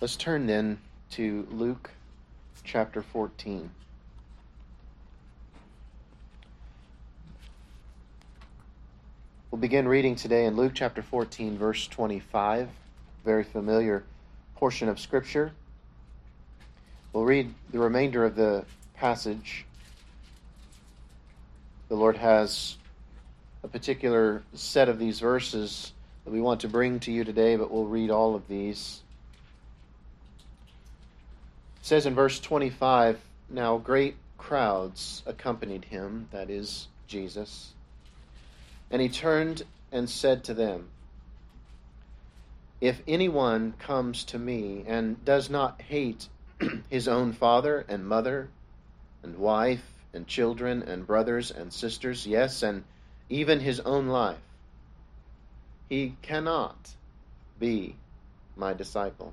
Let's turn then to Luke chapter 14. We'll begin reading today in Luke chapter 14, verse 25. Very familiar portion of Scripture. We'll read the remainder of the passage. The Lord has a particular set of these verses that we want to bring to you today, but we'll read all of these. It says in verse 25 Now great crowds accompanied him, that is, Jesus. And he turned and said to them, If anyone comes to me and does not hate his own father and mother, and wife, and children, and brothers, and sisters, yes, and even his own life, he cannot be my disciple.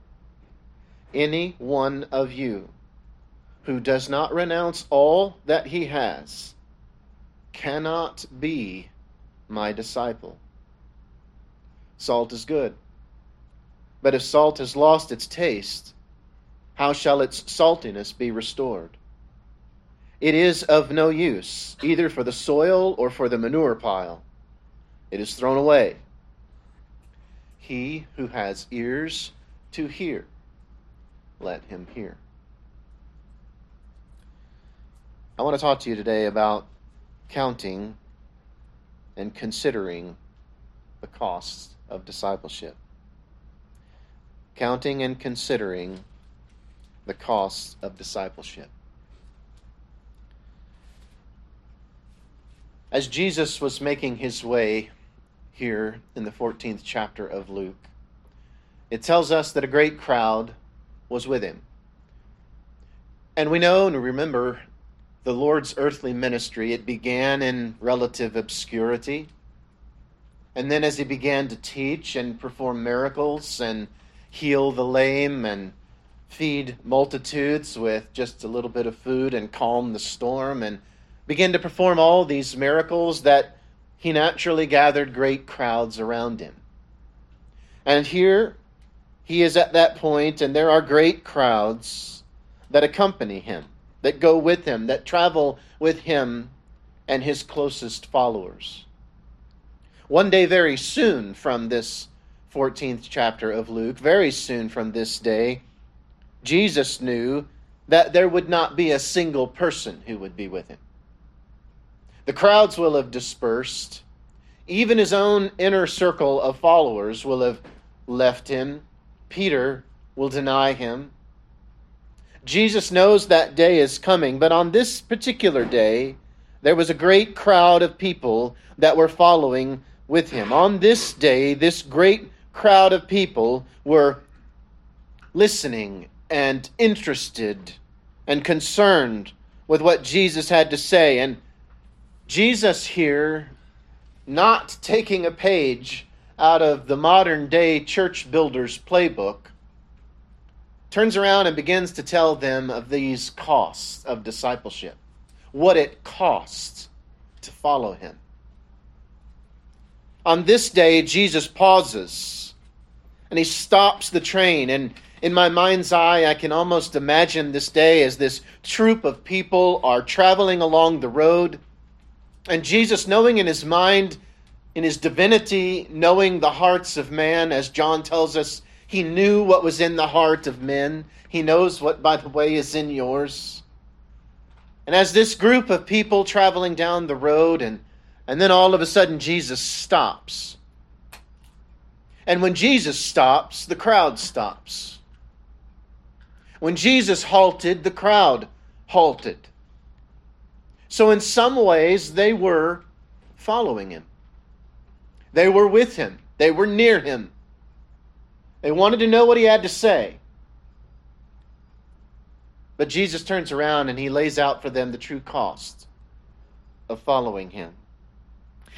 any one of you who does not renounce all that he has cannot be my disciple. Salt is good, but if salt has lost its taste, how shall its saltiness be restored? It is of no use, either for the soil or for the manure pile. It is thrown away. He who has ears to hear, let him hear. I want to talk to you today about counting and considering the costs of discipleship. Counting and considering the costs of discipleship. As Jesus was making his way here in the 14th chapter of Luke, it tells us that a great crowd was with him. And we know and remember the Lord's earthly ministry. It began in relative obscurity. And then, as he began to teach and perform miracles and heal the lame and feed multitudes with just a little bit of food and calm the storm and begin to perform all these miracles that he naturally gathered great crowds around him. And here he is at that point, and there are great crowds that accompany him, that go with him, that travel with him and his closest followers. One day, very soon from this 14th chapter of Luke, very soon from this day, Jesus knew that there would not be a single person who would be with him. The crowds will have dispersed. Even his own inner circle of followers will have left him. Peter will deny him. Jesus knows that day is coming, but on this particular day, there was a great crowd of people that were following with him. On this day, this great crowd of people were listening and interested and concerned with what Jesus had to say. And Jesus here, not taking a page out of the modern day church builder's playbook, turns around and begins to tell them of these costs of discipleship, what it costs to follow him. On this day, Jesus pauses and he stops the train. And in my mind's eye, I can almost imagine this day as this troop of people are traveling along the road and Jesus, knowing in his mind, in his divinity, knowing the hearts of man, as John tells us, He knew what was in the heart of men. He knows what, by the way, is in yours. And as this group of people traveling down the road, and, and then all of a sudden Jesus stops. And when Jesus stops, the crowd stops. When Jesus halted, the crowd halted. So, in some ways, they were following him. They were with him, they were near him. They wanted to know what he had to say. But Jesus turns around and he lays out for them the true cost of following him.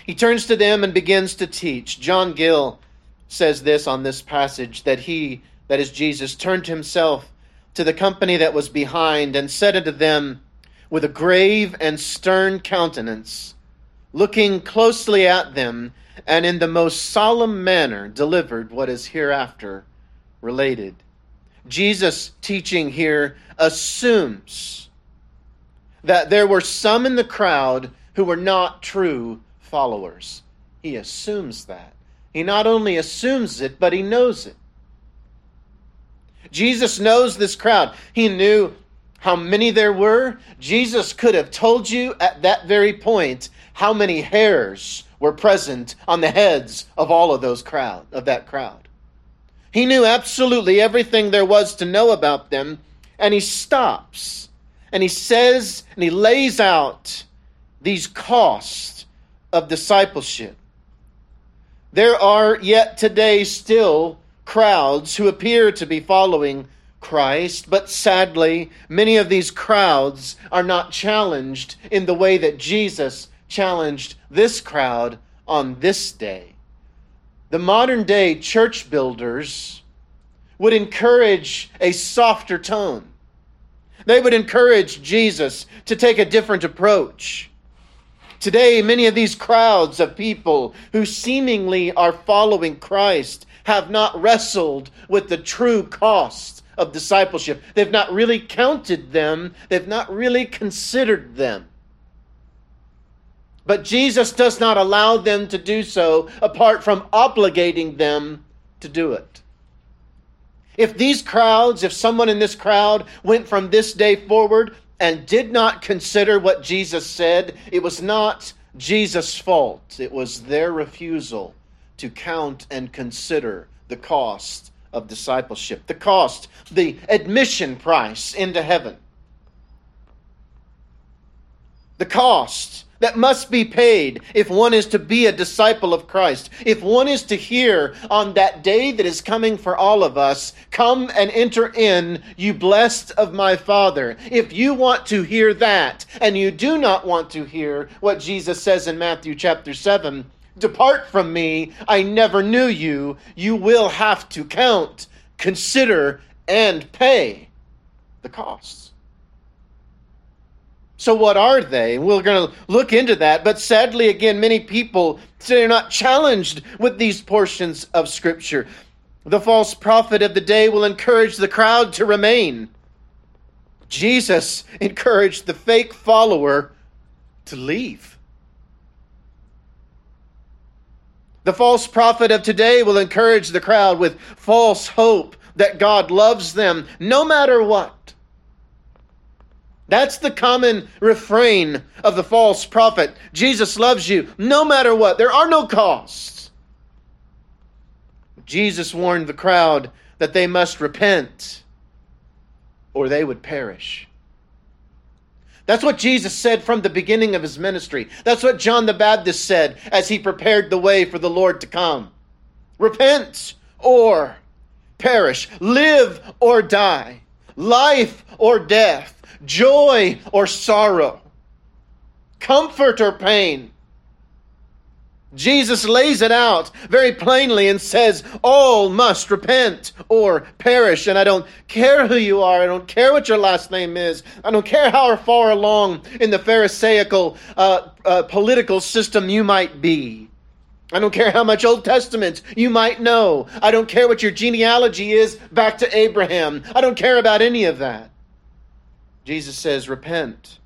He turns to them and begins to teach. John Gill says this on this passage that he, that is Jesus, turned himself to the company that was behind and said unto them with a grave and stern countenance, looking closely at them, and in the most solemn manner delivered what is hereafter related. Jesus' teaching here assumes that there were some in the crowd who were not true followers. He assumes that. He not only assumes it, but he knows it. Jesus knows this crowd. He knew how many there were. Jesus could have told you at that very point how many hairs were present on the heads of all of those crowd of that crowd. He knew absolutely everything there was to know about them, and he stops and he says and he lays out these costs of discipleship. There are yet today still crowds who appear to be following Christ, but sadly, many of these crowds are not challenged in the way that Jesus challenged this crowd on this day. The modern day church builders would encourage a softer tone. They would encourage Jesus to take a different approach. Today, many of these crowds of people who seemingly are following Christ have not wrestled with the true cost of discipleship. They've not really counted them, they've not really considered them. But Jesus does not allow them to do so apart from obligating them to do it. If these crowds, if someone in this crowd went from this day forward and did not consider what Jesus said, it was not Jesus' fault. It was their refusal to count and consider the cost of discipleship, the cost, the admission price into heaven. The cost that must be paid if one is to be a disciple of Christ. If one is to hear on that day that is coming for all of us, come and enter in, you blessed of my Father. If you want to hear that and you do not want to hear what Jesus says in Matthew chapter 7, Depart from me, I never knew you. You will have to count, consider, and pay the costs. So, what are they? We're going to look into that. But sadly, again, many people say they're not challenged with these portions of Scripture. The false prophet of the day will encourage the crowd to remain. Jesus encouraged the fake follower to leave. The false prophet of today will encourage the crowd with false hope that God loves them no matter what. That's the common refrain of the false prophet. Jesus loves you no matter what. There are no costs. Jesus warned the crowd that they must repent or they would perish. That's what Jesus said from the beginning of his ministry. That's what John the Baptist said as he prepared the way for the Lord to come. Repent or perish. Live or die. Life or death joy or sorrow, comfort or pain. Jesus lays it out very plainly and says, All must repent or perish. And I don't care who you are. I don't care what your last name is. I don't care how far along in the Pharisaical uh, uh, political system you might be. I don't care how much Old Testament you might know. I don't care what your genealogy is back to Abraham. I don't care about any of that. Jesus says, Repent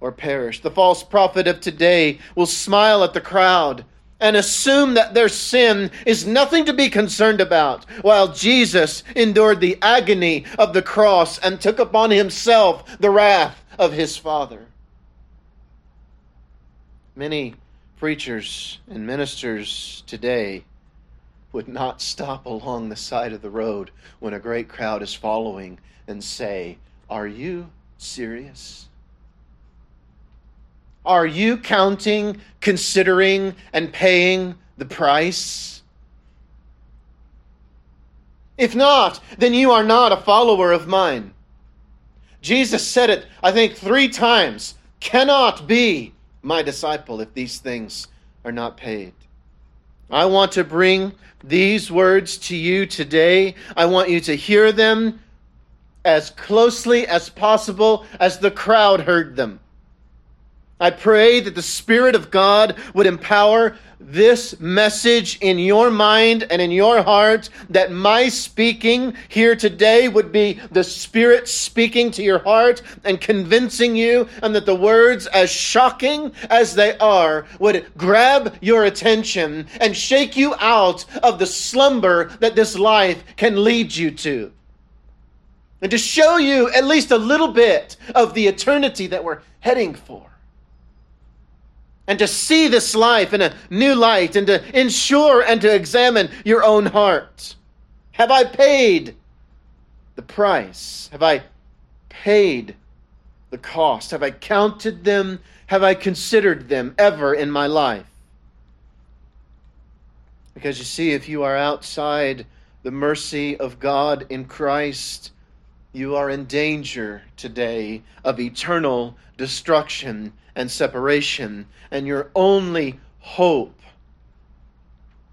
or perish. The false prophet of today will smile at the crowd and assume that their sin is nothing to be concerned about, while Jesus endured the agony of the cross and took upon himself the wrath of his Father. Many preachers and ministers today would not stop along the side of the road when a great crowd is following and say, Are you serious? Are you counting, considering, and paying the price? If not, then you are not a follower of mine. Jesus said it, I think, three times cannot be my disciple if these things are not paid. I want to bring these words to you today. I want you to hear them as closely as possible as the crowd heard them. I pray that the Spirit of God would empower this message in your mind and in your heart, that my speaking here today would be the Spirit speaking to your heart and convincing you, and that the words, as shocking as they are, would grab your attention and shake you out of the slumber that this life can lead you to. And to show you at least a little bit of the eternity that we're heading for and to see this life in a new light and to ensure and to examine your own heart. Have I paid the price? Have I paid the cost? Have I counted them? Have I considered them ever in my life? Because you see, if you are outside the mercy of God in Christ, you are in danger today of eternal destruction and separation. And your only hope,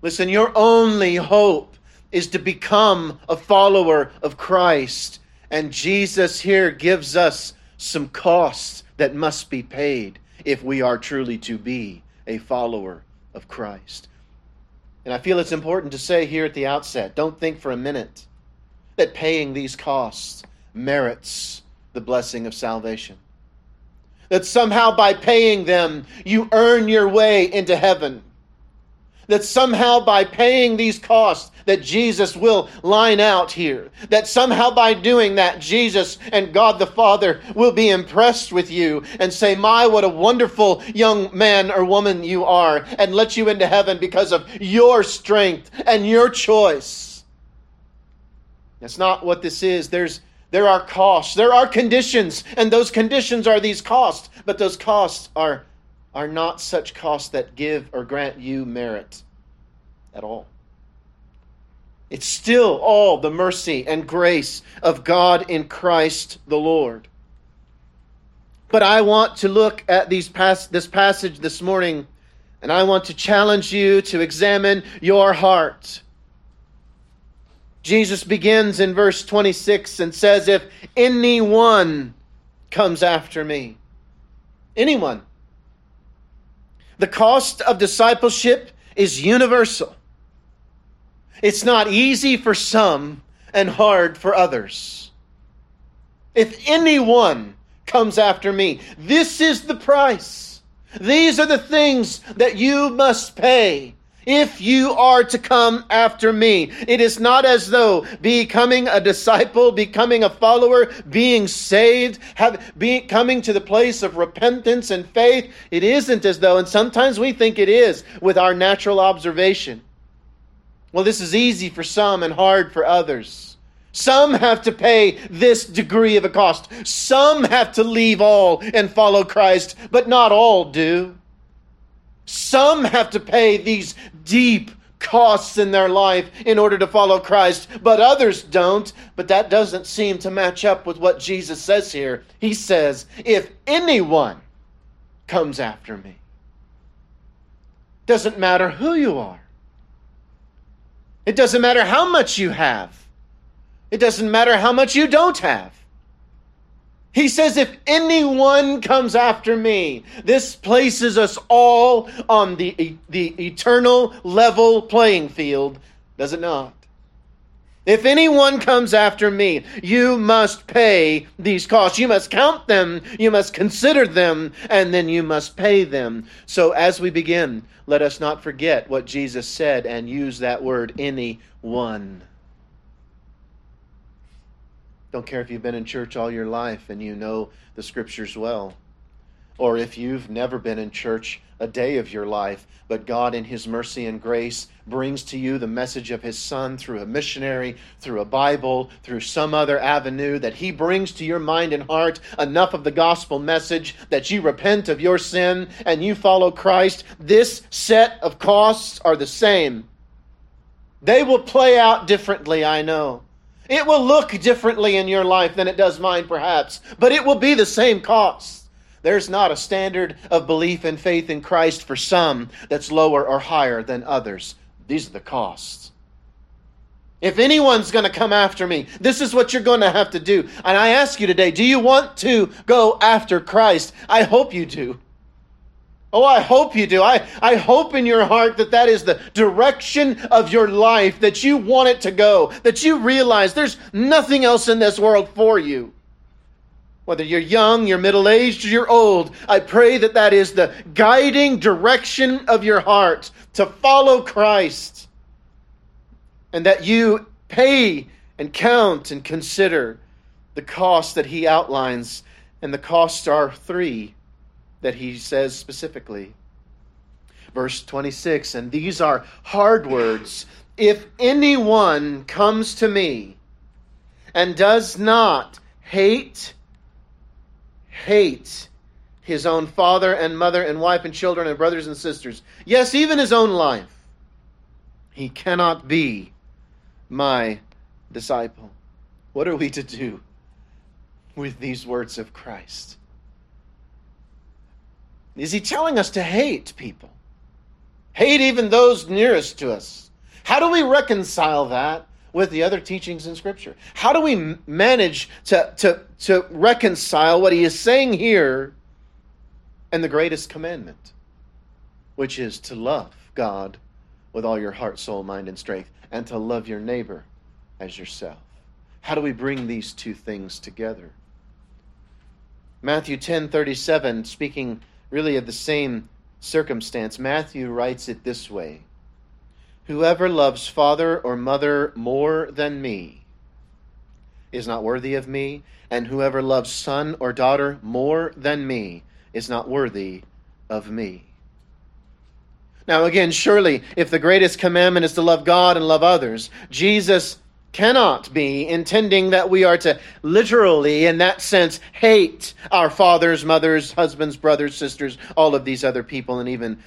listen, your only hope is to become a follower of Christ. And Jesus here gives us some costs that must be paid if we are truly to be a follower of Christ. And I feel it's important to say here at the outset don't think for a minute that paying these costs merits the blessing of salvation that somehow by paying them, you earn your way into heaven. That somehow by paying these costs that Jesus will line out here, that somehow by doing that, Jesus and God the Father will be impressed with you and say, My, what a wonderful young man or woman you are, and let you into heaven because of your strength and your choice. That's not what this is. There's there are costs, there are conditions, and those conditions are these costs, but those costs are, are not such costs that give or grant you merit at all. It's still all the mercy and grace of God in Christ the Lord. But I want to look at these pas- this passage this morning, and I want to challenge you to examine your heart Jesus begins in verse 26 and says, If anyone comes after me, anyone. The cost of discipleship is universal. It's not easy for some and hard for others. If anyone comes after me, this is the price. These are the things that you must pay if you are to come after me, it is not as though becoming a disciple, becoming a follower, being saved, have, coming to the place of repentance and faith, it isn't as though, and sometimes we think it is with our natural observation. Well, this is easy for some and hard for others. Some have to pay this degree of a cost. Some have to leave all and follow Christ, but not all do. Some have to pay these deep costs in their life in order to follow Christ, but others don't. But that doesn't seem to match up with what Jesus says here. He says, If anyone comes after me, doesn't matter who you are, it doesn't matter how much you have, it doesn't matter how much you don't have. He says, if anyone comes after me, this places us all on the, the eternal level playing field, does it not? If anyone comes after me, you must pay these costs. You must count them, you must consider them, and then you must pay them. So as we begin, let us not forget what Jesus said and use that word, anyone. Don't care if you've been in church all your life and you know the scriptures well, or if you've never been in church a day of your life, but God, in His mercy and grace, brings to you the message of His Son through a missionary, through a Bible, through some other avenue, that He brings to your mind and heart enough of the gospel message that you repent of your sin and you follow Christ. This set of costs are the same. They will play out differently, I know. It will look differently in your life than it does mine, perhaps, but it will be the same cost. There's not a standard of belief and faith in Christ for some that's lower or higher than others. These are the costs. If anyone's going to come after me, this is what you're going to have to do. And I ask you today do you want to go after Christ? I hope you do. Oh, I hope you do. I, I hope in your heart that that is the direction of your life, that you want it to go, that you realize there's nothing else in this world for you. Whether you're young, you're middle aged, or you're old, I pray that that is the guiding direction of your heart to follow Christ. And that you pay and count and consider the cost that he outlines. And the costs are three that he says specifically. Verse 26, and these are hard words. If anyone comes to me and does not hate, hate his own father and mother and wife and children and brothers and sisters, yes, even his own life, he cannot be my disciple. What are we to do with these words of Christ? Is he telling us to hate people? Hate even those nearest to us? How do we reconcile that with the other teachings in Scripture? How do we manage to, to, to reconcile what he is saying here and the greatest commandment, which is to love God with all your heart, soul, mind, and strength, and to love your neighbor as yourself? How do we bring these two things together? Matthew 10 37, speaking really of the same circumstance, Matthew writes it this way Whoever loves father or mother more than me is not worthy of me, and whoever loves son or daughter more than me is not worthy of me. Now, again, surely, if the greatest commandment is to love God and love others, Jesus cannot be intending that we are to literally, in that sense, hate our fathers, mothers, husbands, brothers, sisters, all of these other people, and even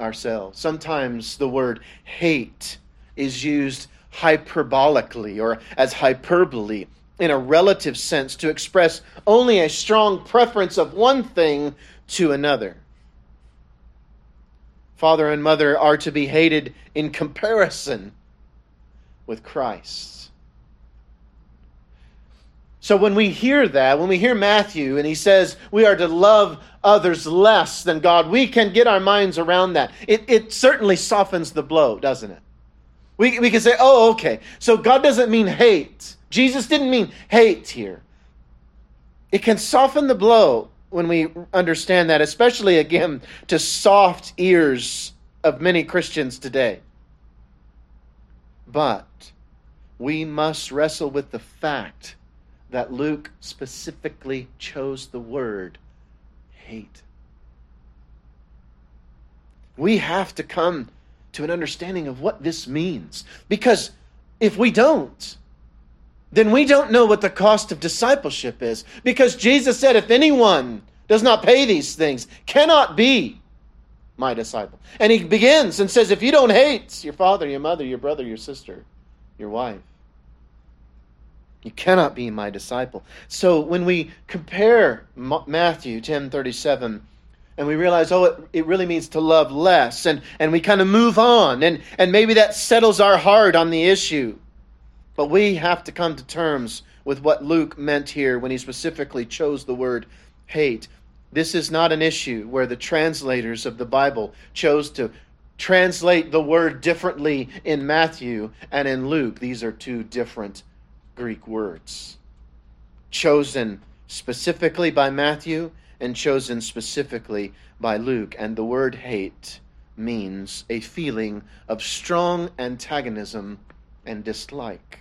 ourselves. Sometimes the word hate is used hyperbolically or as hyperbole in a relative sense to express only a strong preference of one thing to another. Father and mother are to be hated in comparison with Christ. So when we hear that, when we hear Matthew and he says we are to love others less than God, we can get our minds around that. It, it certainly softens the blow, doesn't it? We, we can say, oh, okay. So God doesn't mean hate. Jesus didn't mean hate here. It can soften the blow when we understand that, especially again to soft ears of many Christians today. But we must wrestle with the fact that Luke specifically chose the word hate. We have to come to an understanding of what this means. Because if we don't, then we don't know what the cost of discipleship is. Because Jesus said, if anyone does not pay these things, cannot be my disciple. And he begins and says, if you don't hate your father, your mother, your brother, your sister, your wife, you cannot be my disciple. So when we compare Matthew 10 37, and we realize, oh, it, it really means to love less, and, and we kind of move on, and, and maybe that settles our heart on the issue. But we have to come to terms with what Luke meant here when he specifically chose the word hate. This is not an issue where the translators of the Bible chose to translate the word differently in Matthew and in Luke. These are two different Greek words chosen specifically by Matthew and chosen specifically by Luke. And the word hate means a feeling of strong antagonism and dislike.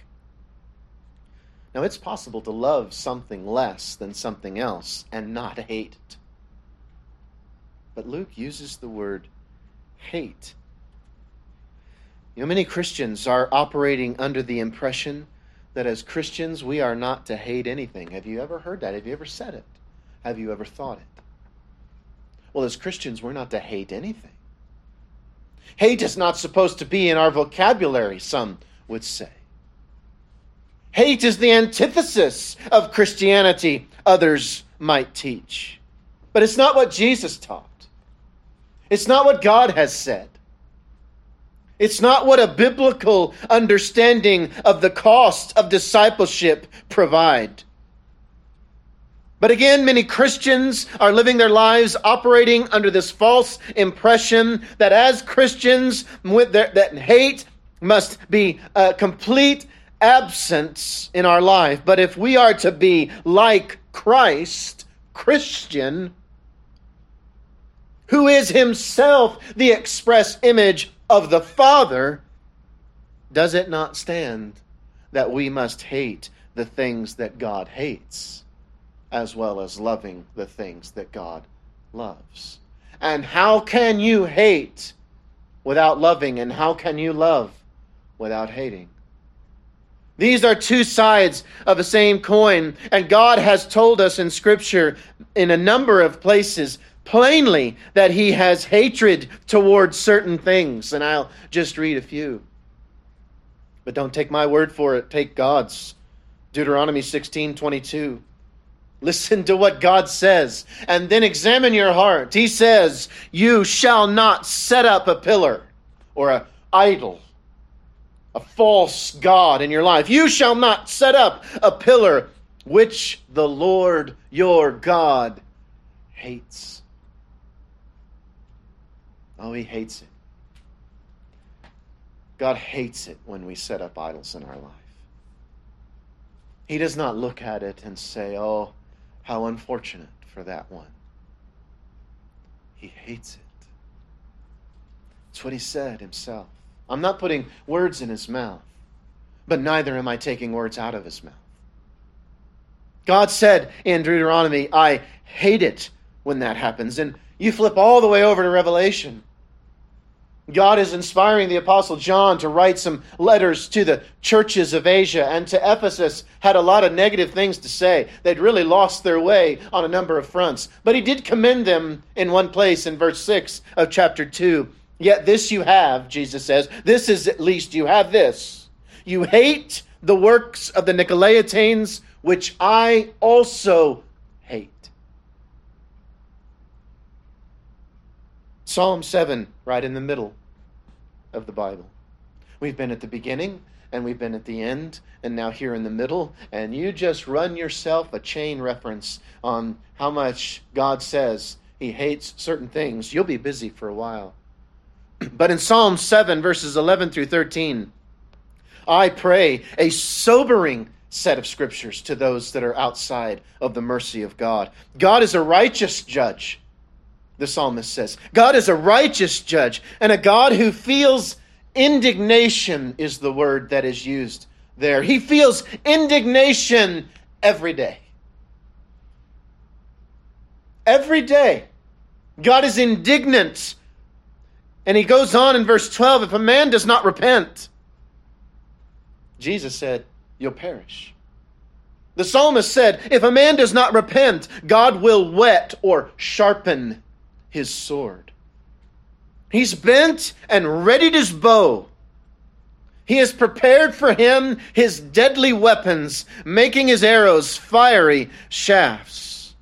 Now, it's possible to love something less than something else and not hate it. But Luke uses the word hate. You know, many Christians are operating under the impression that as Christians we are not to hate anything. Have you ever heard that? Have you ever said it? Have you ever thought it? Well, as Christians, we're not to hate anything. Hate is not supposed to be in our vocabulary, some would say. Hate is the antithesis of Christianity, others might teach. But it's not what Jesus taught. It's not what God has said. It's not what a biblical understanding of the cost of discipleship provide. But again, many Christians are living their lives operating under this false impression that as Christians, that hate must be a complete absence in our life. But if we are to be like Christ, Christian, who is himself the express image of the Father, does it not stand that we must hate the things that God hates, as well as loving the things that God loves? And how can you hate without loving? And how can you love without hating? These are two sides of the same coin, and God has told us in Scripture in a number of places plainly that He has hatred towards certain things, and I'll just read a few. But don't take my word for it, take God's. Deuteronomy 16 22. Listen to what God says, and then examine your heart. He says, You shall not set up a pillar or an idol a false God in your life. You shall not set up a pillar which the Lord your God hates. Oh, he hates it. God hates it when we set up idols in our life. He does not look at it and say, Oh, how unfortunate for that one. He hates it. It's what he said himself. I'm not putting words in his mouth, but neither am I taking words out of his mouth. God said in Deuteronomy, I hate it when that happens. And you flip all the way over to Revelation. God is inspiring the Apostle John to write some letters to the churches of Asia and to Ephesus, had a lot of negative things to say. They'd really lost their way on a number of fronts. But he did commend them in one place in verse 6 of chapter 2. Yet this you have, Jesus says, this is at least you have this. You hate the works of the Nicolaitanes, which I also hate. Psalm 7, right in the middle of the Bible. We've been at the beginning and we've been at the end and now here in the middle, and you just run yourself a chain reference on how much God says He hates certain things. You'll be busy for a while. But in Psalm 7, verses 11 through 13, I pray a sobering set of scriptures to those that are outside of the mercy of God. God is a righteous judge, the psalmist says. God is a righteous judge, and a God who feels indignation is the word that is used there. He feels indignation every day. Every day. God is indignant and he goes on in verse 12 if a man does not repent, Jesus said, You'll perish. The psalmist said, If a man does not repent, God will whet or sharpen his sword. He's bent and readied his bow. He has prepared for him his deadly weapons, making his arrows fiery shafts.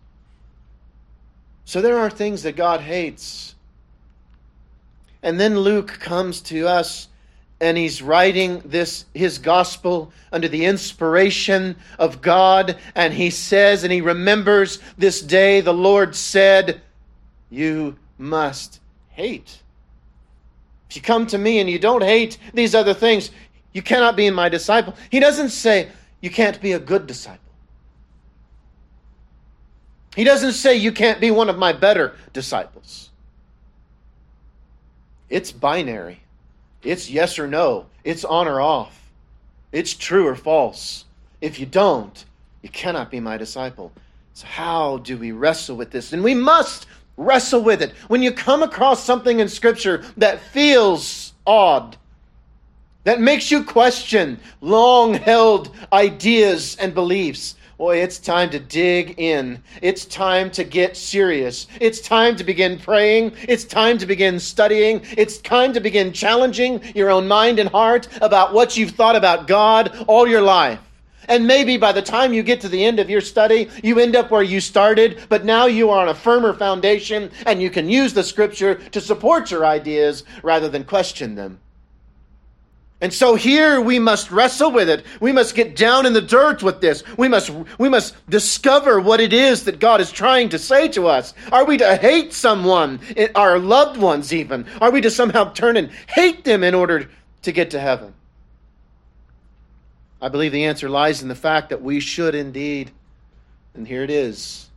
So there are things that God hates and then Luke comes to us and he's writing this his gospel under the inspiration of God and he says and he remembers this day the Lord said you must hate If you come to me and you don't hate these other things, you cannot be my disciple. He doesn't say you can't be a good disciple. He doesn't say you can't be one of my better disciples. It's binary. It's yes or no. It's on or off. It's true or false. If you don't, you cannot be my disciple. So, how do we wrestle with this? And we must wrestle with it. When you come across something in Scripture that feels odd, that makes you question long held ideas and beliefs, Boy, it's time to dig in. It's time to get serious. It's time to begin praying. It's time to begin studying. It's time to begin challenging your own mind and heart about what you've thought about God all your life. And maybe by the time you get to the end of your study, you end up where you started, but now you are on a firmer foundation and you can use the scripture to support your ideas rather than question them. And so here we must wrestle with it. We must get down in the dirt with this. We must, we must discover what it is that God is trying to say to us. Are we to hate someone, eh, our loved ones even? Are we to somehow turn and hate them in order to get to heaven? I believe the answer lies in the fact that we should indeed. And here it is.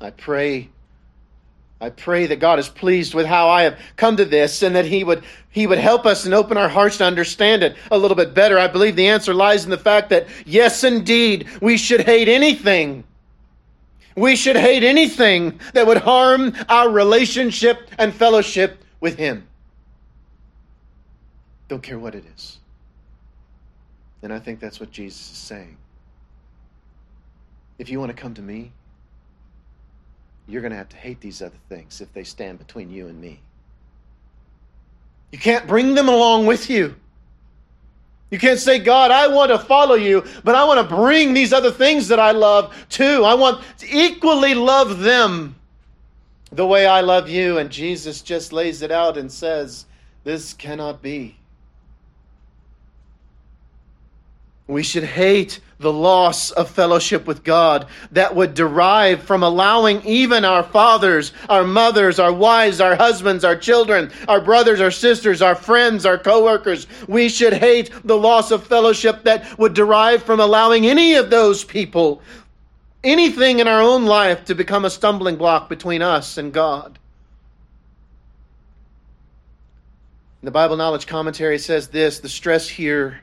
I pray I pray that God is pleased with how I have come to this and that he would he would help us and open our hearts to understand it a little bit better. I believe the answer lies in the fact that yes indeed, we should hate anything. We should hate anything that would harm our relationship and fellowship with him. Don't care what it is. And I think that's what Jesus is saying. If you want to come to me, you're going to have to hate these other things if they stand between you and me. You can't bring them along with you. You can't say, God, I want to follow you, but I want to bring these other things that I love too. I want to equally love them the way I love you. And Jesus just lays it out and says, This cannot be. We should hate the loss of fellowship with God that would derive from allowing even our fathers, our mothers, our wives, our husbands, our children, our brothers, our sisters, our friends, our coworkers. We should hate the loss of fellowship that would derive from allowing any of those people, anything in our own life to become a stumbling block between us and God. The Bible Knowledge Commentary says this the stress here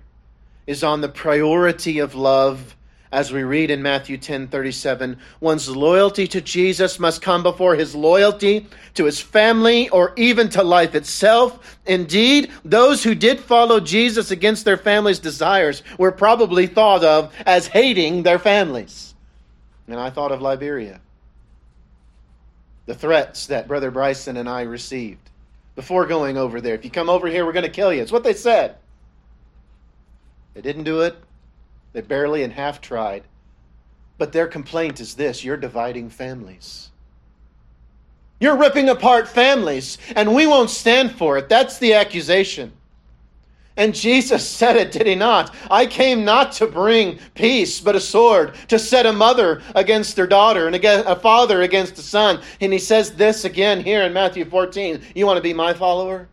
is on the priority of love as we read in Matthew 10:37 one's loyalty to Jesus must come before his loyalty to his family or even to life itself. Indeed those who did follow Jesus against their family's desires were probably thought of as hating their families. And I thought of Liberia. The threats that brother Bryson and I received before going over there. If you come over here we're going to kill you. It's what they said they didn't do it. They barely and half tried. But their complaint is this you're dividing families. You're ripping apart families, and we won't stand for it. That's the accusation. And Jesus said it, did he not? I came not to bring peace, but a sword, to set a mother against her daughter, and a father against a son. And he says this again here in Matthew 14. You want to be my follower?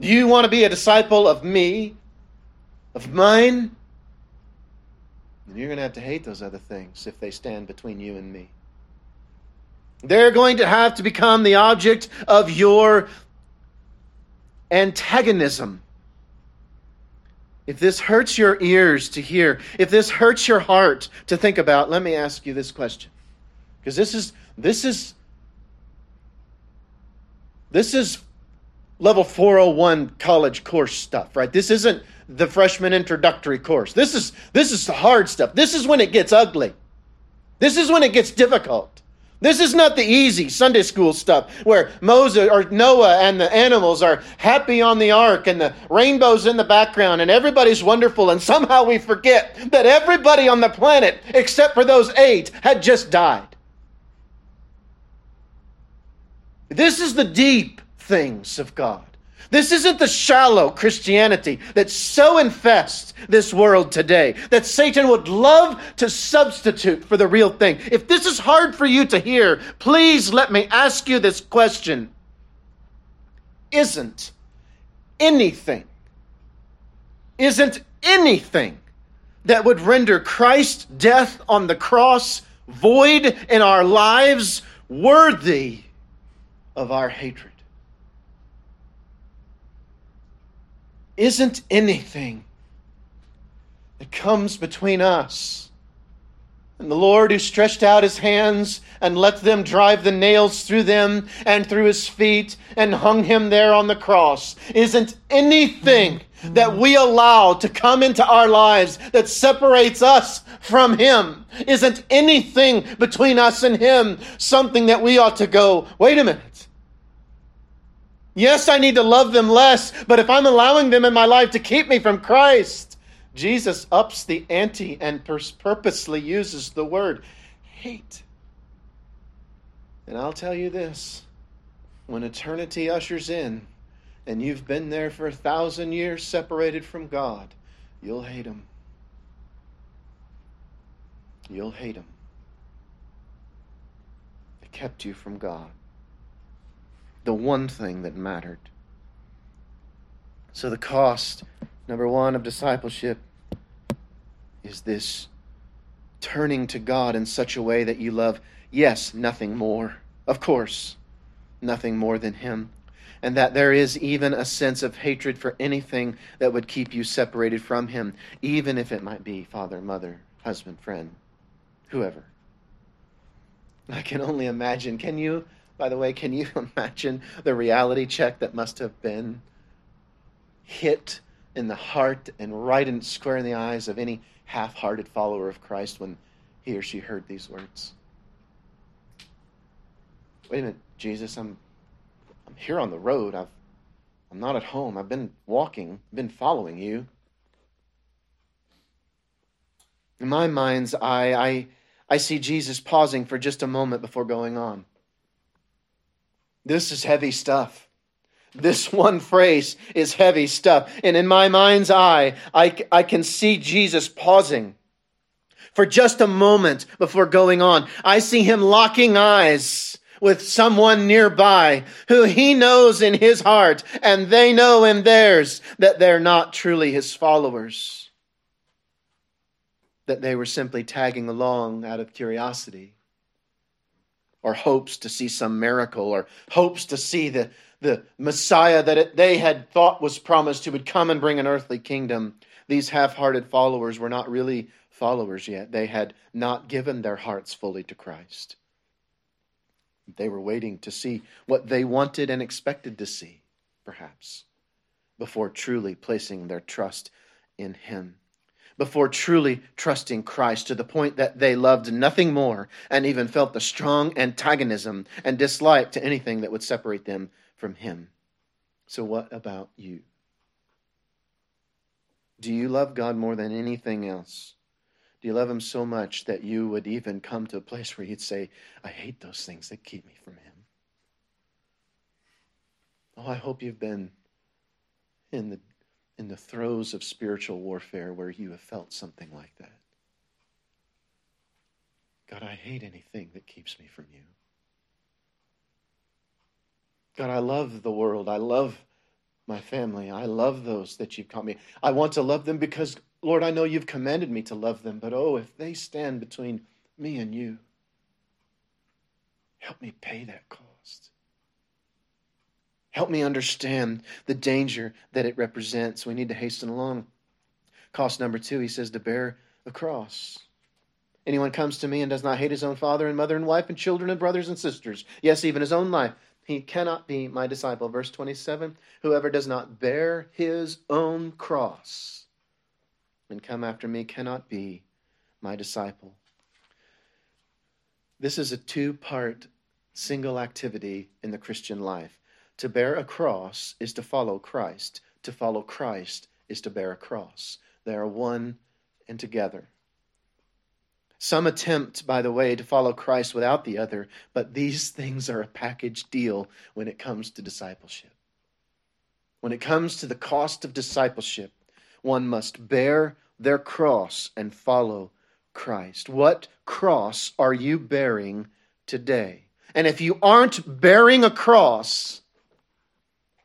Do you want to be a disciple of me? Of mine, then you're going to have to hate those other things if they stand between you and me. They're going to have to become the object of your antagonism. If this hurts your ears to hear, if this hurts your heart to think about, let me ask you this question. Because this is this is this is level 401 college course stuff, right? This isn't the freshman introductory course. This is this is the hard stuff. This is when it gets ugly. This is when it gets difficult. This is not the easy Sunday school stuff where Moses or Noah and the animals are happy on the ark and the rainbow's in the background and everybody's wonderful and somehow we forget that everybody on the planet except for those 8 had just died. This is the deep things of God. This isn't the shallow Christianity that so infests this world today that Satan would love to substitute for the real thing. If this is hard for you to hear, please let me ask you this question isn't anything, isn't anything that would render Christ's death on the cross void in our lives worthy of our hatred. Isn't anything that comes between us. And the Lord who stretched out his hands and let them drive the nails through them and through his feet and hung him there on the cross isn't anything that we allow to come into our lives that separates us from him. Isn't anything between us and him something that we ought to go wait a minute yes i need to love them less but if i'm allowing them in my life to keep me from christ Jesus ups the ante and purposely uses the word hate. And I'll tell you this when eternity ushers in, and you've been there for a thousand years separated from God, you'll hate Him. You'll hate Him. It kept you from God. The one thing that mattered. So the cost Number one of discipleship is this turning to God in such a way that you love, yes, nothing more. Of course, nothing more than Him. And that there is even a sense of hatred for anything that would keep you separated from Him, even if it might be father, mother, husband, friend, whoever. I can only imagine. Can you, by the way, can you imagine the reality check that must have been hit in the heart and right in square in the eyes of any half-hearted follower of Christ when he or she heard these words. Wait a minute, Jesus, I'm I'm here on the road. I've I'm not at home. I've been walking, been following you. In my mind's eye, I, I see Jesus pausing for just a moment before going on. This is heavy stuff. This one phrase is heavy stuff. And in my mind's eye, I, I can see Jesus pausing for just a moment before going on. I see him locking eyes with someone nearby who he knows in his heart and they know in theirs that they're not truly his followers. That they were simply tagging along out of curiosity or hopes to see some miracle or hopes to see the, the Messiah that it, they had thought was promised who would come and bring an earthly kingdom. These half hearted followers were not really followers yet. They had not given their hearts fully to Christ. They were waiting to see what they wanted and expected to see, perhaps, before truly placing their trust in Him before truly trusting Christ to the point that they loved nothing more and even felt the strong antagonism and dislike to anything that would separate them from Him. So, what about you? Do you love God more than anything else? Do you love Him so much that you would even come to a place where you'd say, I hate those things that keep me from Him? Oh, I hope you've been in the in the throes of spiritual warfare where you have felt something like that. God, I hate anything that keeps me from you. God, I love the world. I love my family. I love those that you've called me. I want to love them because, Lord, I know you've commanded me to love them. But oh, if they stand between me and you, help me pay that cost. Help me understand the danger that it represents. We need to hasten along. Cost number two, he says, to bear the cross. Anyone comes to me and does not hate his own father and mother and wife and children and brothers and sisters, yes, even his own life, he cannot be my disciple. Verse 27 Whoever does not bear his own cross and come after me cannot be my disciple. This is a two part single activity in the Christian life. To bear a cross is to follow Christ. To follow Christ is to bear a cross. They are one and together. Some attempt, by the way, to follow Christ without the other, but these things are a package deal when it comes to discipleship. When it comes to the cost of discipleship, one must bear their cross and follow Christ. What cross are you bearing today? And if you aren't bearing a cross,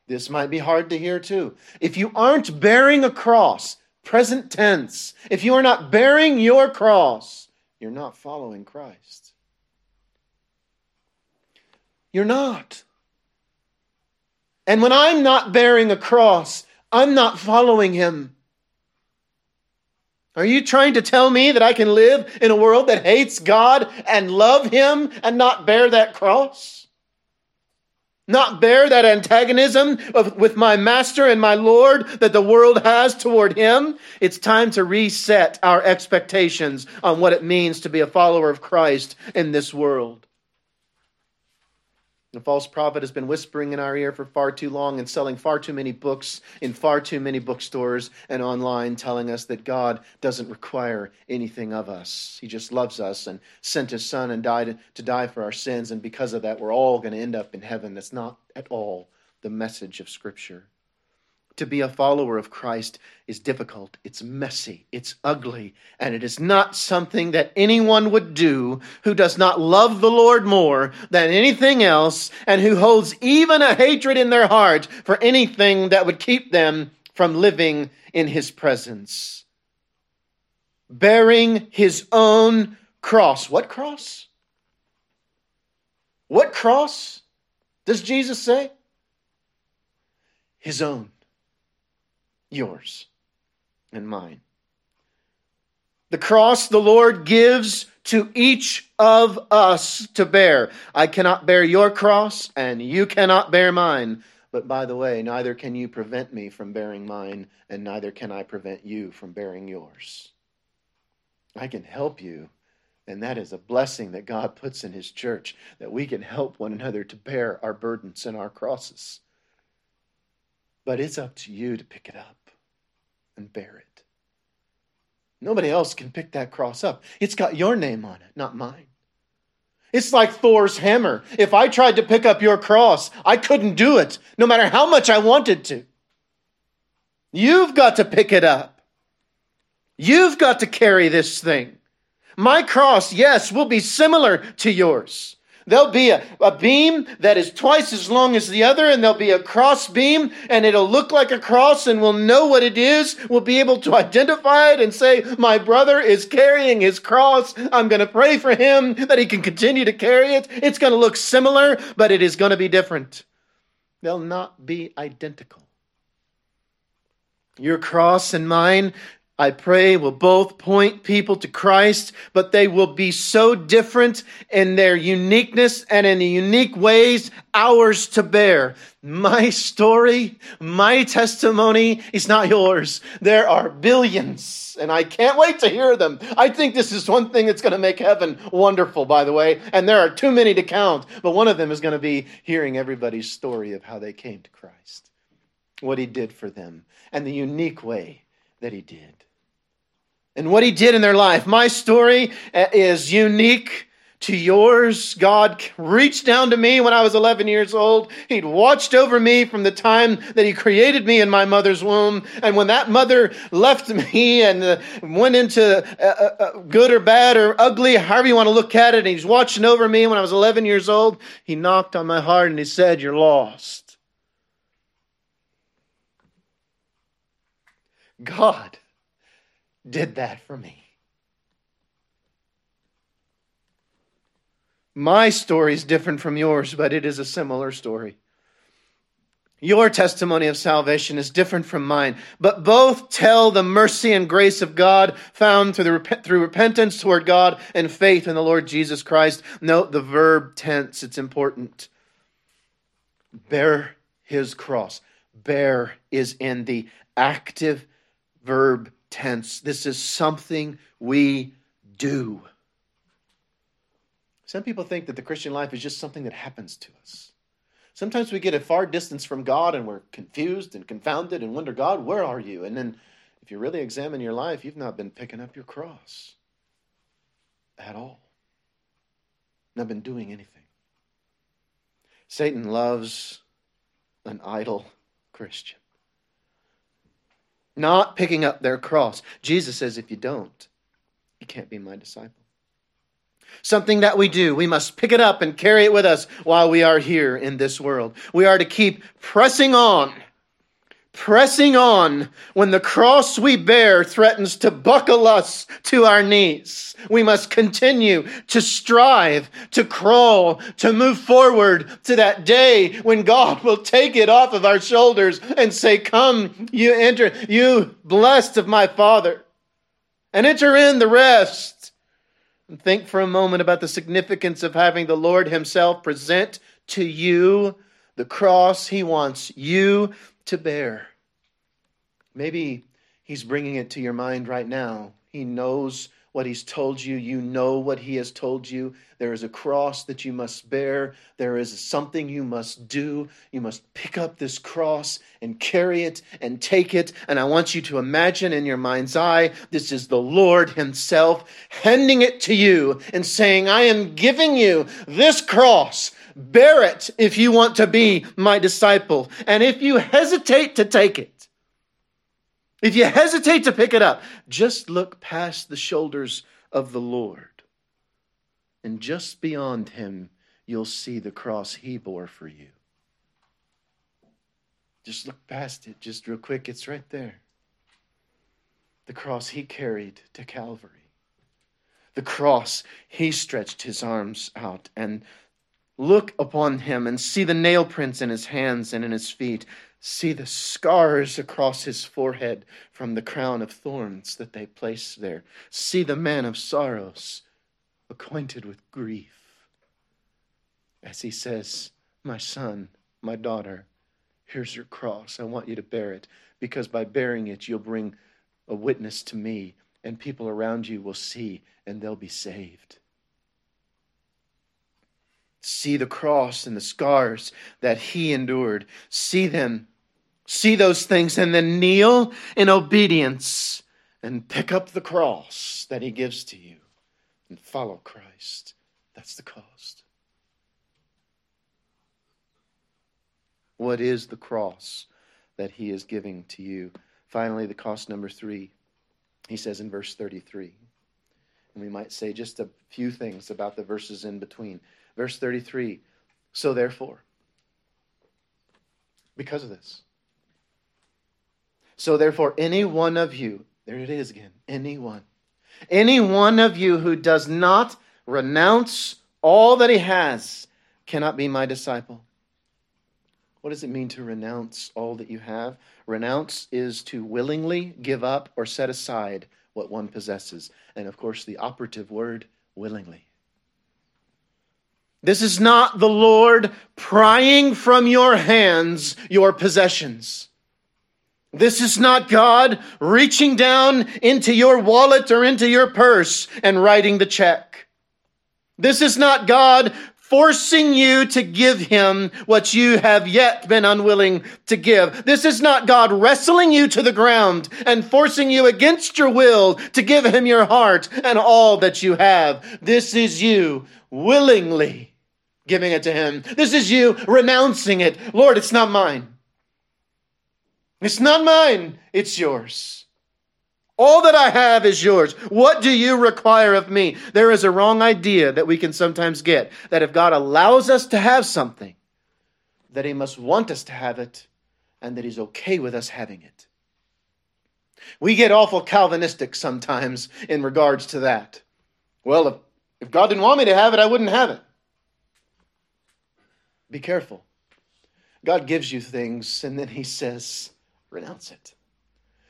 This might be hard to hear too. If you aren't bearing a cross, present tense, if you are not bearing your cross, you're not following Christ. You're not. And when I'm not bearing a cross, I'm not following him. Are you trying to tell me that I can live in a world that hates God and love him and not bear that cross? Not bear that antagonism of, with my master and my Lord that the world has toward him? It's time to reset our expectations on what it means to be a follower of Christ in this world. The false prophet has been whispering in our ear for far too long and selling far too many books in far too many bookstores and online, telling us that God doesn't require anything of us. He just loves us and sent his son and died to die for our sins. And because of that, we're all going to end up in heaven. That's not at all the message of Scripture. To be a follower of Christ is difficult, it's messy, it's ugly, and it is not something that anyone would do who does not love the Lord more than anything else and who holds even a hatred in their heart for anything that would keep them from living in his presence. Bearing his own cross. What cross? What cross does Jesus say? His own yours and mine. The cross the Lord gives to each of us to bear. I cannot bear your cross, and you cannot bear mine. But by the way, neither can you prevent me from bearing mine, and neither can I prevent you from bearing yours. I can help you, and that is a blessing that God puts in His church, that we can help one another to bear our burdens and our crosses. But it's up to you to pick it up and bear it. Nobody else can pick that cross up. It's got your name on it, not mine. It's like Thor's hammer. If I tried to pick up your cross, I couldn't do it, no matter how much I wanted to. You've got to pick it up. You've got to carry this thing. My cross, yes, will be similar to yours. There'll be a, a beam that is twice as long as the other, and there'll be a cross beam, and it'll look like a cross, and we'll know what it is. We'll be able to identify it and say, My brother is carrying his cross. I'm going to pray for him that he can continue to carry it. It's going to look similar, but it is going to be different. They'll not be identical. Your cross and mine I pray, will both point people to Christ, but they will be so different in their uniqueness and in the unique ways ours to bear. My story, my testimony is not yours. There are billions, and I can't wait to hear them. I think this is one thing that's going to make heaven wonderful, by the way, and there are too many to count, but one of them is going to be hearing everybody's story of how they came to Christ, what he did for them, and the unique way that he did and what he did in their life. My story uh, is unique to yours. God reached down to me when I was 11 years old. He'd watched over me from the time that he created me in my mother's womb. And when that mother left me and uh, went into uh, good or bad or ugly, however you want to look at it, and he's watching over me when I was 11 years old, he knocked on my heart and he said, You're lost. God did that for me. My story is different from yours, but it is a similar story. Your testimony of salvation is different from mine, but both tell the mercy and grace of God found through, the, through repentance toward God and faith in the Lord Jesus Christ. Note the verb tense, it's important. Bear his cross. Bear is in the active verb tense. This is something we do. Some people think that the Christian life is just something that happens to us. Sometimes we get a far distance from God and we're confused and confounded and wonder, God, where are you? And then if you really examine your life, you've not been picking up your cross at all, not been doing anything. Satan loves an idle Christian not picking up their cross. Jesus says, if you don't, you can't be my disciple. something that we do. We must pick it up and carry it with us while we are here in this world. We are to keep pressing on pressing on when the cross we bear threatens to buckle us to our knees. We must continue to strive, to crawl, to move forward to that day when God will take it off of our shoulders and say, Come, you enter, you blessed of my Father, and enter in the rest. And think for a moment about the significance of having the Lord Himself present to you the cross He wants you to bear. Maybe He's bringing it to your mind right now. He knows what He's told you. You know what He has told you. There is a cross that you must bear. There is something you must do. You must pick up this cross and carry it and take it. And I want you to imagine in your mind's eye this is the Lord Himself handing it to you and saying, I am giving you this cross. Bear it if you want to be my disciple. And if you hesitate to take it, if you hesitate to pick it up, just look past the shoulders of the Lord. And just beyond him, you'll see the cross he bore for you. Just look past it, just real quick. It's right there. The cross he carried to Calvary. The cross, he stretched his arms out and look upon him and see the nail prints in his hands and in his feet. See the scars across his forehead from the crown of thorns that they placed there. See the man of sorrows, acquainted with grief. As he says, My son, my daughter, here's your cross. I want you to bear it, because by bearing it, you'll bring a witness to me, and people around you will see, and they'll be saved. See the cross and the scars that he endured. See them. See those things and then kneel in obedience and pick up the cross that he gives to you and follow Christ. That's the cost. What is the cross that he is giving to you? Finally, the cost number three, he says in verse 33. And we might say just a few things about the verses in between. Verse 33 So therefore, because of this, so therefore, any one of you, there it is again, any one, any one of you who does not renounce all that he has cannot be my disciple. What does it mean to renounce all that you have? Renounce is to willingly give up or set aside what one possesses. And of course, the operative word, willingly. This is not the Lord prying from your hands your possessions. This is not God reaching down into your wallet or into your purse and writing the check. This is not God forcing you to give him what you have yet been unwilling to give. This is not God wrestling you to the ground and forcing you against your will to give him your heart and all that you have. This is you willingly giving it to him. This is you renouncing it. Lord, it's not mine. It's not mine, it's yours. All that I have is yours. What do you require of me? There is a wrong idea that we can sometimes get that if God allows us to have something, that He must want us to have it and that He's okay with us having it. We get awful Calvinistic sometimes in regards to that. Well, if, if God didn't want me to have it, I wouldn't have it. Be careful. God gives you things and then he says, renounce it.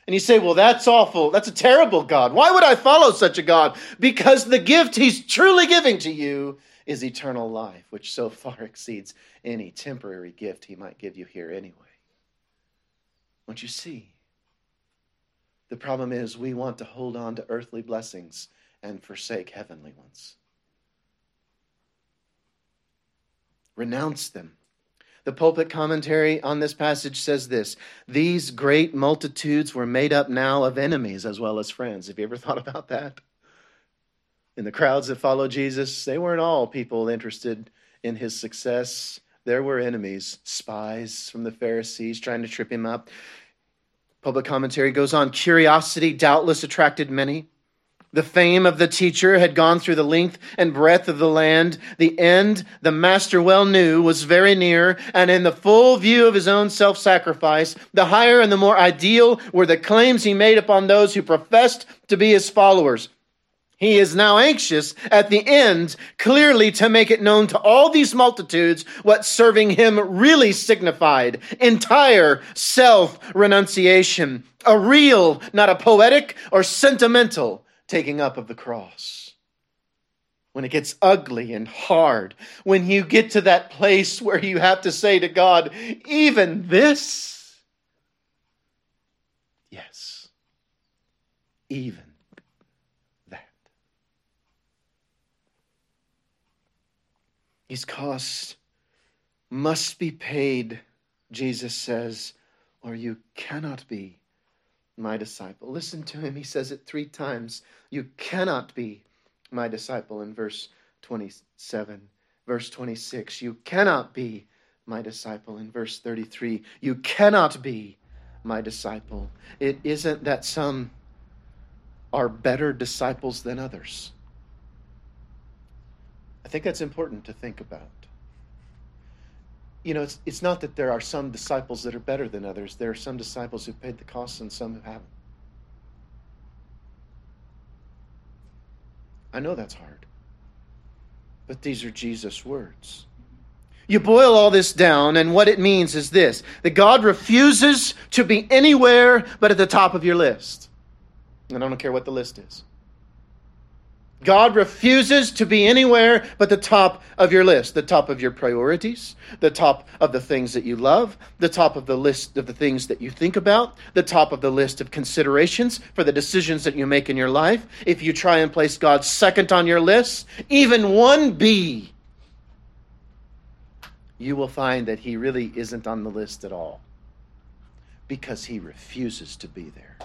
And you say, well, that's awful. That's a terrible God. Why would I follow such a God? Because the gift he's truly giving to you is eternal life, which so far exceeds any temporary gift he might give you here anyway. Don't you see? The problem is we want to hold on to earthly blessings and forsake heavenly ones. Renounce them. The pulpit commentary on this passage says this These great multitudes were made up now of enemies as well as friends. Have you ever thought about that? In the crowds that followed Jesus, they weren't all people interested in his success. There were enemies, spies from the Pharisees trying to trip him up. Pulpit commentary goes on Curiosity doubtless attracted many. The fame of the teacher had gone through the length and breadth of the land. The end, the master well knew, was very near, and in the full view of his own self sacrifice, the higher and the more ideal were the claims he made upon those who professed to be his followers. He is now anxious at the end clearly to make it known to all these multitudes what serving him really signified entire self renunciation, a real, not a poetic or sentimental taking up of the cross. When it gets ugly and hard, when you get to that place where you have to say to God, even this? Yes, even that. These costs must be paid, Jesus says, or you cannot be my disciple. Listen to him. He says it three times. You cannot be my disciple in verse 27. Verse 26. You cannot be my disciple in verse 33. You cannot be my disciple. It isn't that some are better disciples than others. I think that's important to think about you know, it's, it's not that there are some disciples that are better than others. There are some disciples who've paid the cost and some who haven't. I know that's hard. But these are Jesus' words. You boil all this down, and what it means is this that God refuses to be anywhere but at the top of your list. And I don't care what the list is. God refuses to be anywhere but the top of your list, the top of your priorities, the top of the things that you love, the top of the list of the things that you think about, the top of the list of considerations for the decisions that you make in your life. If you try and place God second on your list, even one B, you will find that he really isn't on the list at all because he refuses to be there.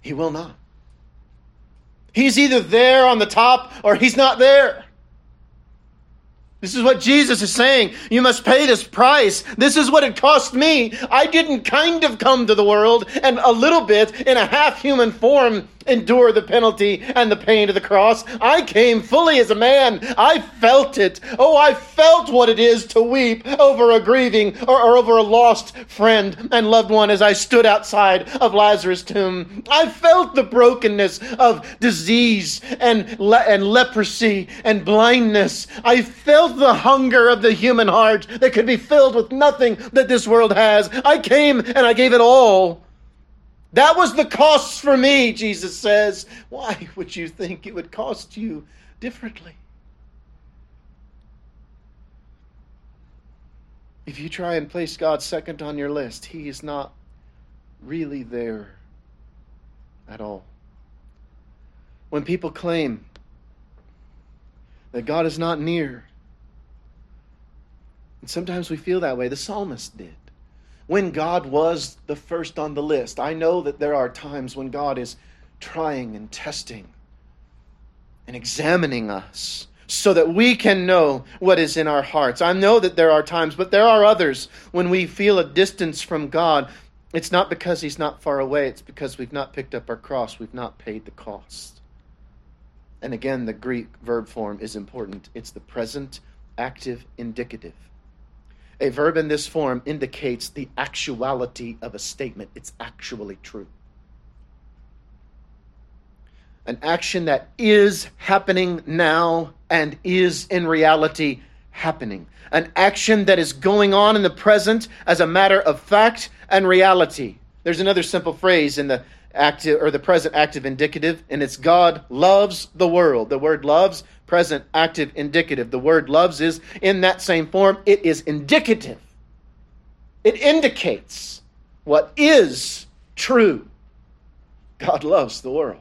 He will not. He's either there on the top or he's not there. This is what Jesus is saying. You must pay this price. This is what it cost me. I didn't kind of come to the world and a little bit in a half human form endure the penalty and the pain of the cross. I came fully as a man. I felt it. Oh, I felt what it is to weep over a grieving or, or over a lost friend and loved one as I stood outside of Lazarus' tomb. I felt the brokenness of disease and, le- and leprosy and blindness. I felt the hunger of the human heart that could be filled with nothing that this world has. I came and I gave it all that was the cost for me, Jesus says. Why would you think it would cost you differently? If you try and place God second on your list, He is not really there at all. When people claim that God is not near, and sometimes we feel that way, the psalmist did when God was the first on the list. I know that there are times when God is trying and testing and examining us so that we can know what is in our hearts. I know that there are times, but there are others when we feel a distance from God. It's not because He's not far away, it's because we've not picked up our cross, we've not paid the cost. And again, the Greek verb form is important. It's the present active indicative. A verb in this form indicates the actuality of a statement. It's actually true. An action that is happening now and is in reality happening. An action that is going on in the present as a matter of fact and reality. There's another simple phrase in the active or the present active indicative, and it's God loves the world. The word loves present, active, indicative. The word loves is in that same form. It is indicative. It indicates what is true. God loves the world.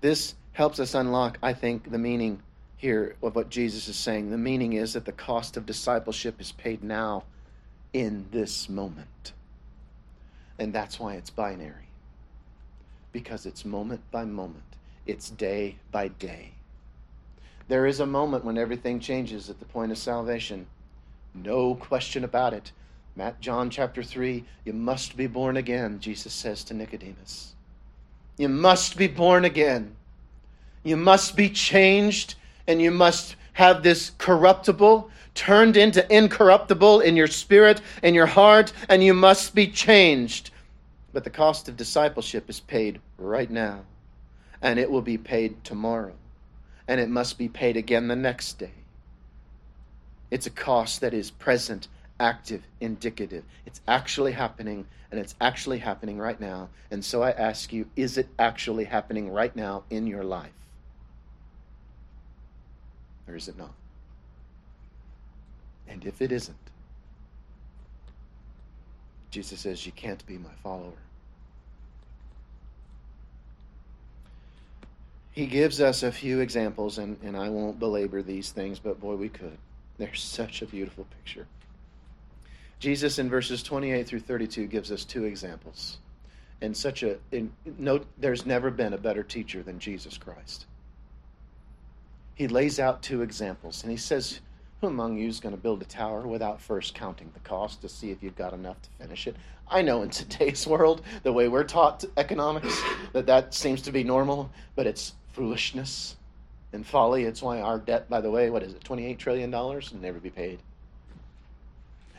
This helps us unlock, I think, the meaning here of what Jesus is saying. The meaning is that the cost of discipleship is paid now in this moment. And that's why it's binary, because it's moment by moment. It's day by day. There is a moment when everything changes at the point of salvation. No question about it. Matt John chapter 3, you must be born again, Jesus says to Nicodemus. You must be born again. You must be changed, and you must have this corruptible turned into incorruptible in your spirit and your heart, and you must be changed. But the cost of discipleship is paid right now, and it will be paid tomorrow, and it must be paid again the next day. It's a cost that is present, active, indicative. It's actually happening, and it's actually happening right now. And so I ask you, is it actually happening right now in your life? Or is it not? And if it isn't, Jesus says, You can't be my follower. He gives us a few examples, and, and I won't belabor these things, but boy, we could. They're such a beautiful picture. Jesus in verses 28 through 32 gives us two examples. And such a in, note there's never been a better teacher than Jesus Christ. He lays out two examples and he says, Who among you is going to build a tower without first counting the cost to see if you've got enough to finish it? I know in today's world, the way we're taught economics, that that seems to be normal, but it's foolishness and folly. It's why our debt, by the way, what is it, $28 trillion, will never be paid.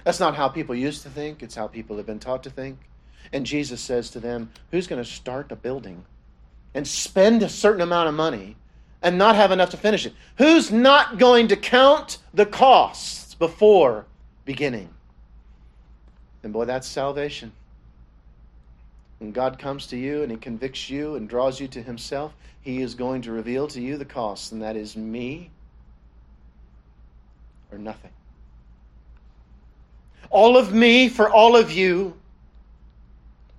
That's not how people used to think, it's how people have been taught to think. And Jesus says to them, Who's going to start a building and spend a certain amount of money and not have enough to finish it? Who's not going to count the costs before beginning? And boy, that's salvation. When God comes to you and He convicts you and draws you to Himself, He is going to reveal to you the cost, and that is me or nothing. All of me for all of you,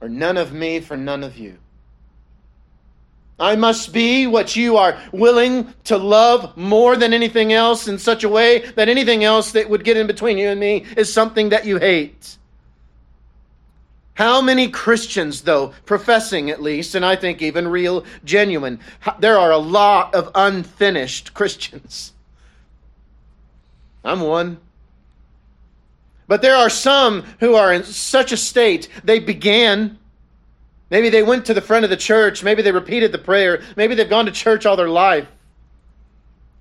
or none of me for none of you. I must be what you are willing to love more than anything else in such a way that anything else that would get in between you and me is something that you hate. How many Christians, though, professing at least, and I think even real, genuine, there are a lot of unfinished Christians. I'm one. But there are some who are in such a state, they began. Maybe they went to the front of the church. Maybe they repeated the prayer. Maybe they've gone to church all their life.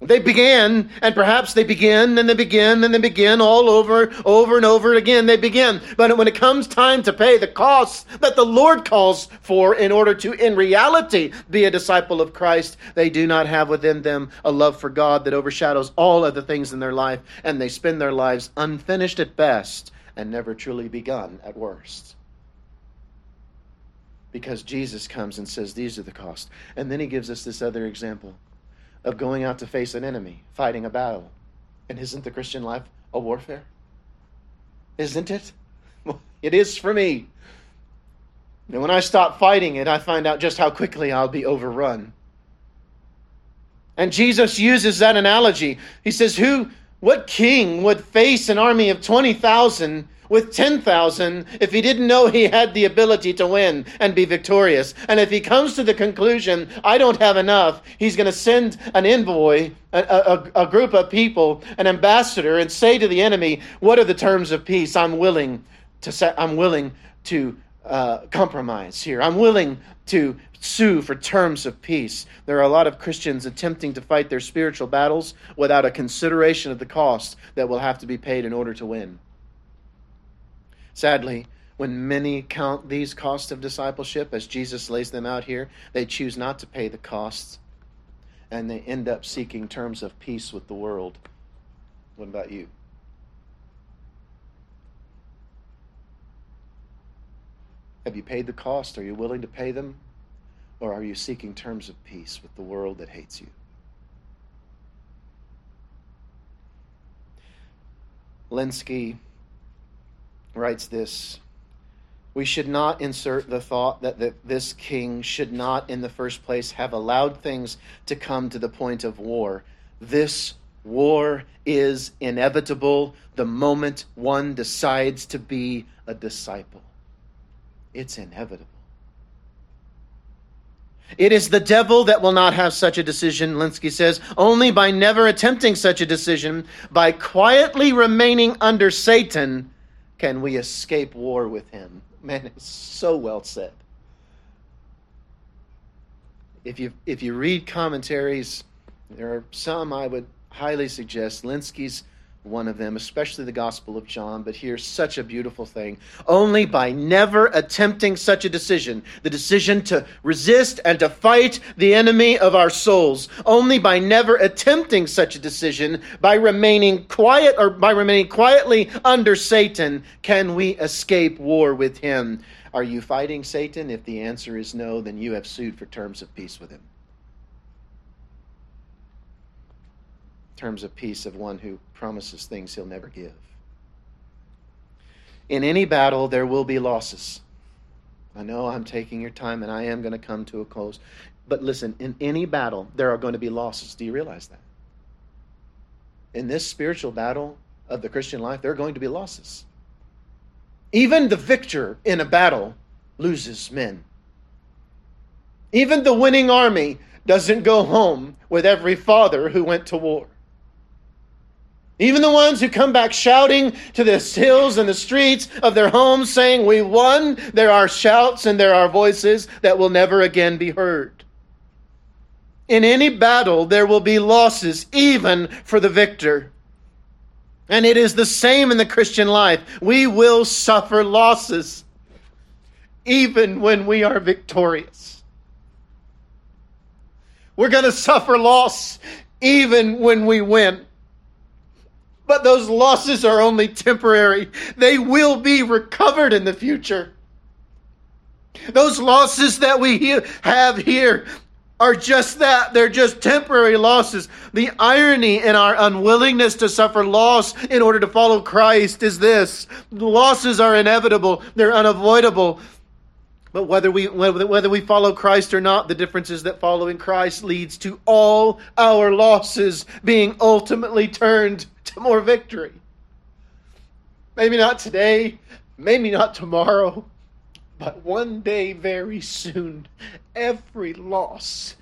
They begin, and perhaps they begin, and they begin, and they begin all over, over and over again. They begin. But when it comes time to pay the costs that the Lord calls for in order to, in reality, be a disciple of Christ, they do not have within them a love for God that overshadows all other things in their life, and they spend their lives unfinished at best and never truly begun at worst. Because Jesus comes and says, These are the costs. And then he gives us this other example of going out to face an enemy, fighting a battle. And isn't the Christian life a warfare? Isn't it? Well, it is for me. And when I stop fighting it, I find out just how quickly I'll be overrun. And Jesus uses that analogy. He says, Who what king would face an army of 20,000 with 10,000 if he didn't know he had the ability to win and be victorious. And if he comes to the conclusion, I don't have enough, he's going to send an envoy, a, a, a, group of people, an ambassador, and say to the enemy, What are the terms of peace? I'm willing to, I'm willing to uh, compromise here. I'm willing to sue for terms of peace. There are a lot of Christians attempting to fight their spiritual battles without a consideration of the cost that will have to be paid in order to win. Sadly, when many count these costs of discipleship, as Jesus lays them out here, they choose not to pay the costs and they end up seeking terms of peace with the world. What about you? Have you paid the cost? Are you willing to pay them? Or are you seeking terms of peace with the world that hates you? Lenski writes this We should not insert the thought that the, this king should not, in the first place, have allowed things to come to the point of war. This war is inevitable the moment one decides to be a disciple. It's inevitable. It is the devil that will not have such a decision, Lenski says, only by never attempting such a decision, by quietly remaining under Satan can we escape war with him? Man, it's so well said. if you if you read commentaries, there are some I would highly suggest. Lenski's one of them, especially the Gospel of John. But here's such a beautiful thing. Only by never attempting such a decision, the decision to resist and to fight the enemy of our souls, only by never attempting such a decision, by remaining quiet or by remaining quietly under Satan, can we escape war with him. Are you fighting Satan? If the answer is no, then you have sued for terms of peace with him. Terms of peace of one who promises things he'll never give. In any battle, there will be losses. I know I'm taking your time and I am going to come to a close. But listen, in any battle, there are going to be losses. Do you realize that? In this spiritual battle of the Christian life, there are going to be losses. Even the victor in a battle loses men. Even the winning army doesn't go home with every father who went to war. Even the ones who come back shouting to the hills and the streets of their homes saying, We won, there are shouts and there are voices that will never again be heard. In any battle, there will be losses, even for the victor. And it is the same in the Christian life. We will suffer losses, even when we are victorious. We're going to suffer loss, even when we win. But those losses are only temporary. They will be recovered in the future. Those losses that we have here are just that. They're just temporary losses. The irony in our unwillingness to suffer loss in order to follow Christ is this losses are inevitable, they're unavoidable. But whether we, whether we follow Christ or not, the difference is that following Christ leads to all our losses being ultimately turned to more victory. Maybe not today, maybe not tomorrow, but one day very soon, every loss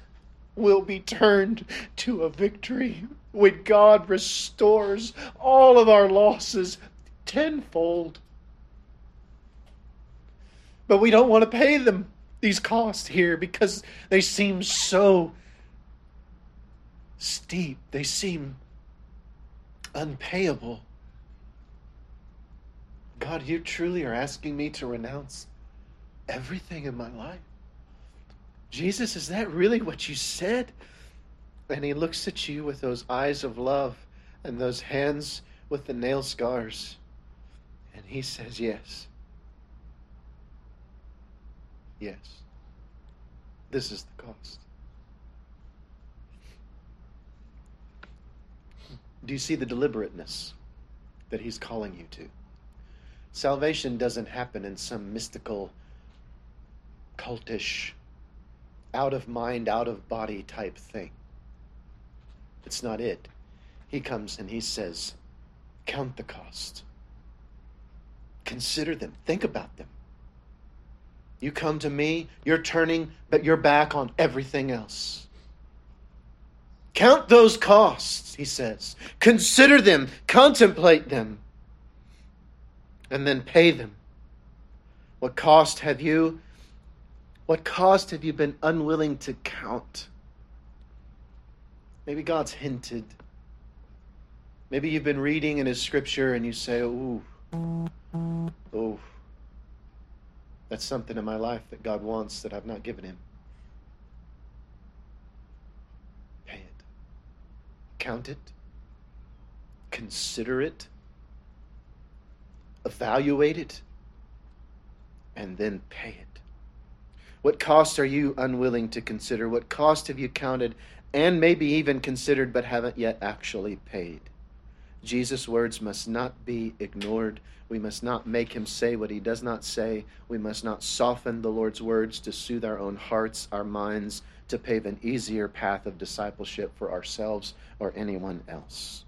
will be turned to a victory when God restores all of our losses tenfold. But we don't want to pay them these costs here because they seem so steep. They seem unpayable. God, you truly are asking me to renounce everything in my life. Jesus, is that really what you said? And he looks at you with those eyes of love and those hands with the nail scars. And he says, Yes. Yes. This is the cost. Do you see the deliberateness that he's calling you to? Salvation doesn't happen in some mystical, cultish, out of mind, out of body type thing. It's not it. He comes and he says, Count the cost. Consider them. Think about them. You come to me, you're turning but your back on everything else. Count those costs, he says. Consider them, contemplate them, and then pay them. What cost have you? What cost have you been unwilling to count? Maybe God's hinted. Maybe you've been reading in His scripture and you say, Ooh, oh, that's something in my life that God wants that I've not given Him. Pay it, count it, consider it, evaluate it, and then pay it. What cost are you unwilling to consider? What cost have you counted and maybe even considered but haven't yet actually paid? Jesus' words must not be ignored. We must not make him say what he does not say. We must not soften the Lord's words to soothe our own hearts, our minds, to pave an easier path of discipleship for ourselves or anyone else.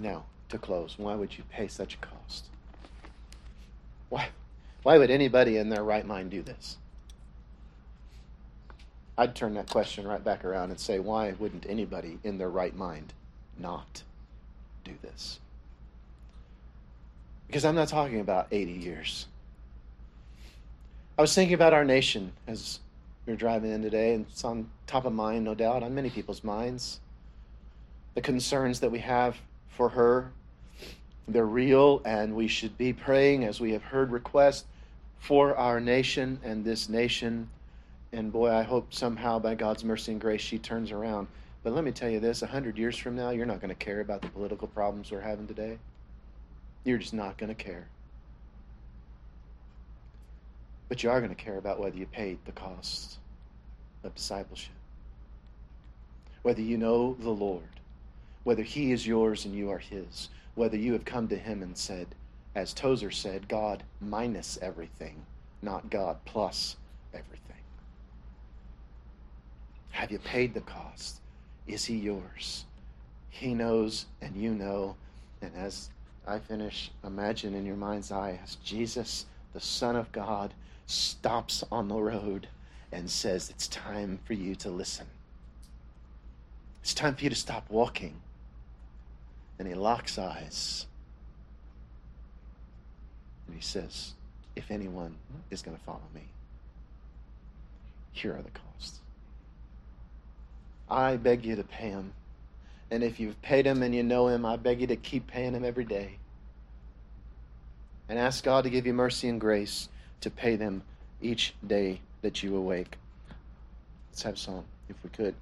Now, to close, why would you pay such a cost? Why, why would anybody in their right mind do this? I'd turn that question right back around and say, why wouldn't anybody in their right mind not do this? Because I'm not talking about 80 years. I was thinking about our nation as You're driving in today, and it's on top of mind, no doubt, on many people's minds. The concerns that we have for her, they're real, and we should be praying as we have heard requests for our nation and this nation. And boy, I hope somehow by God's mercy and grace she turns around. But let me tell you this a hundred years from now, you're not going to care about the political problems we're having today. You're just not going to care. But you are going to care about whether you paid the cost of discipleship. Whether you know the Lord, whether He is yours and you are His, whether you have come to Him and said, as Tozer said, God minus everything, not God plus everything. Have you paid the cost? Is He yours? He knows and you know. And as I finish, imagine in your mind's eye as Jesus, the Son of God, stops on the road and says, It's time for you to listen. It's time for you to stop walking. And he locks eyes. And he says, If anyone is going to follow me, here are the costs. I beg you to pay him. And if you've paid him and you know him, I beg you to keep paying him every day. And ask God to give you mercy and grace to pay them each day that you awake. Let's have a song, if we could.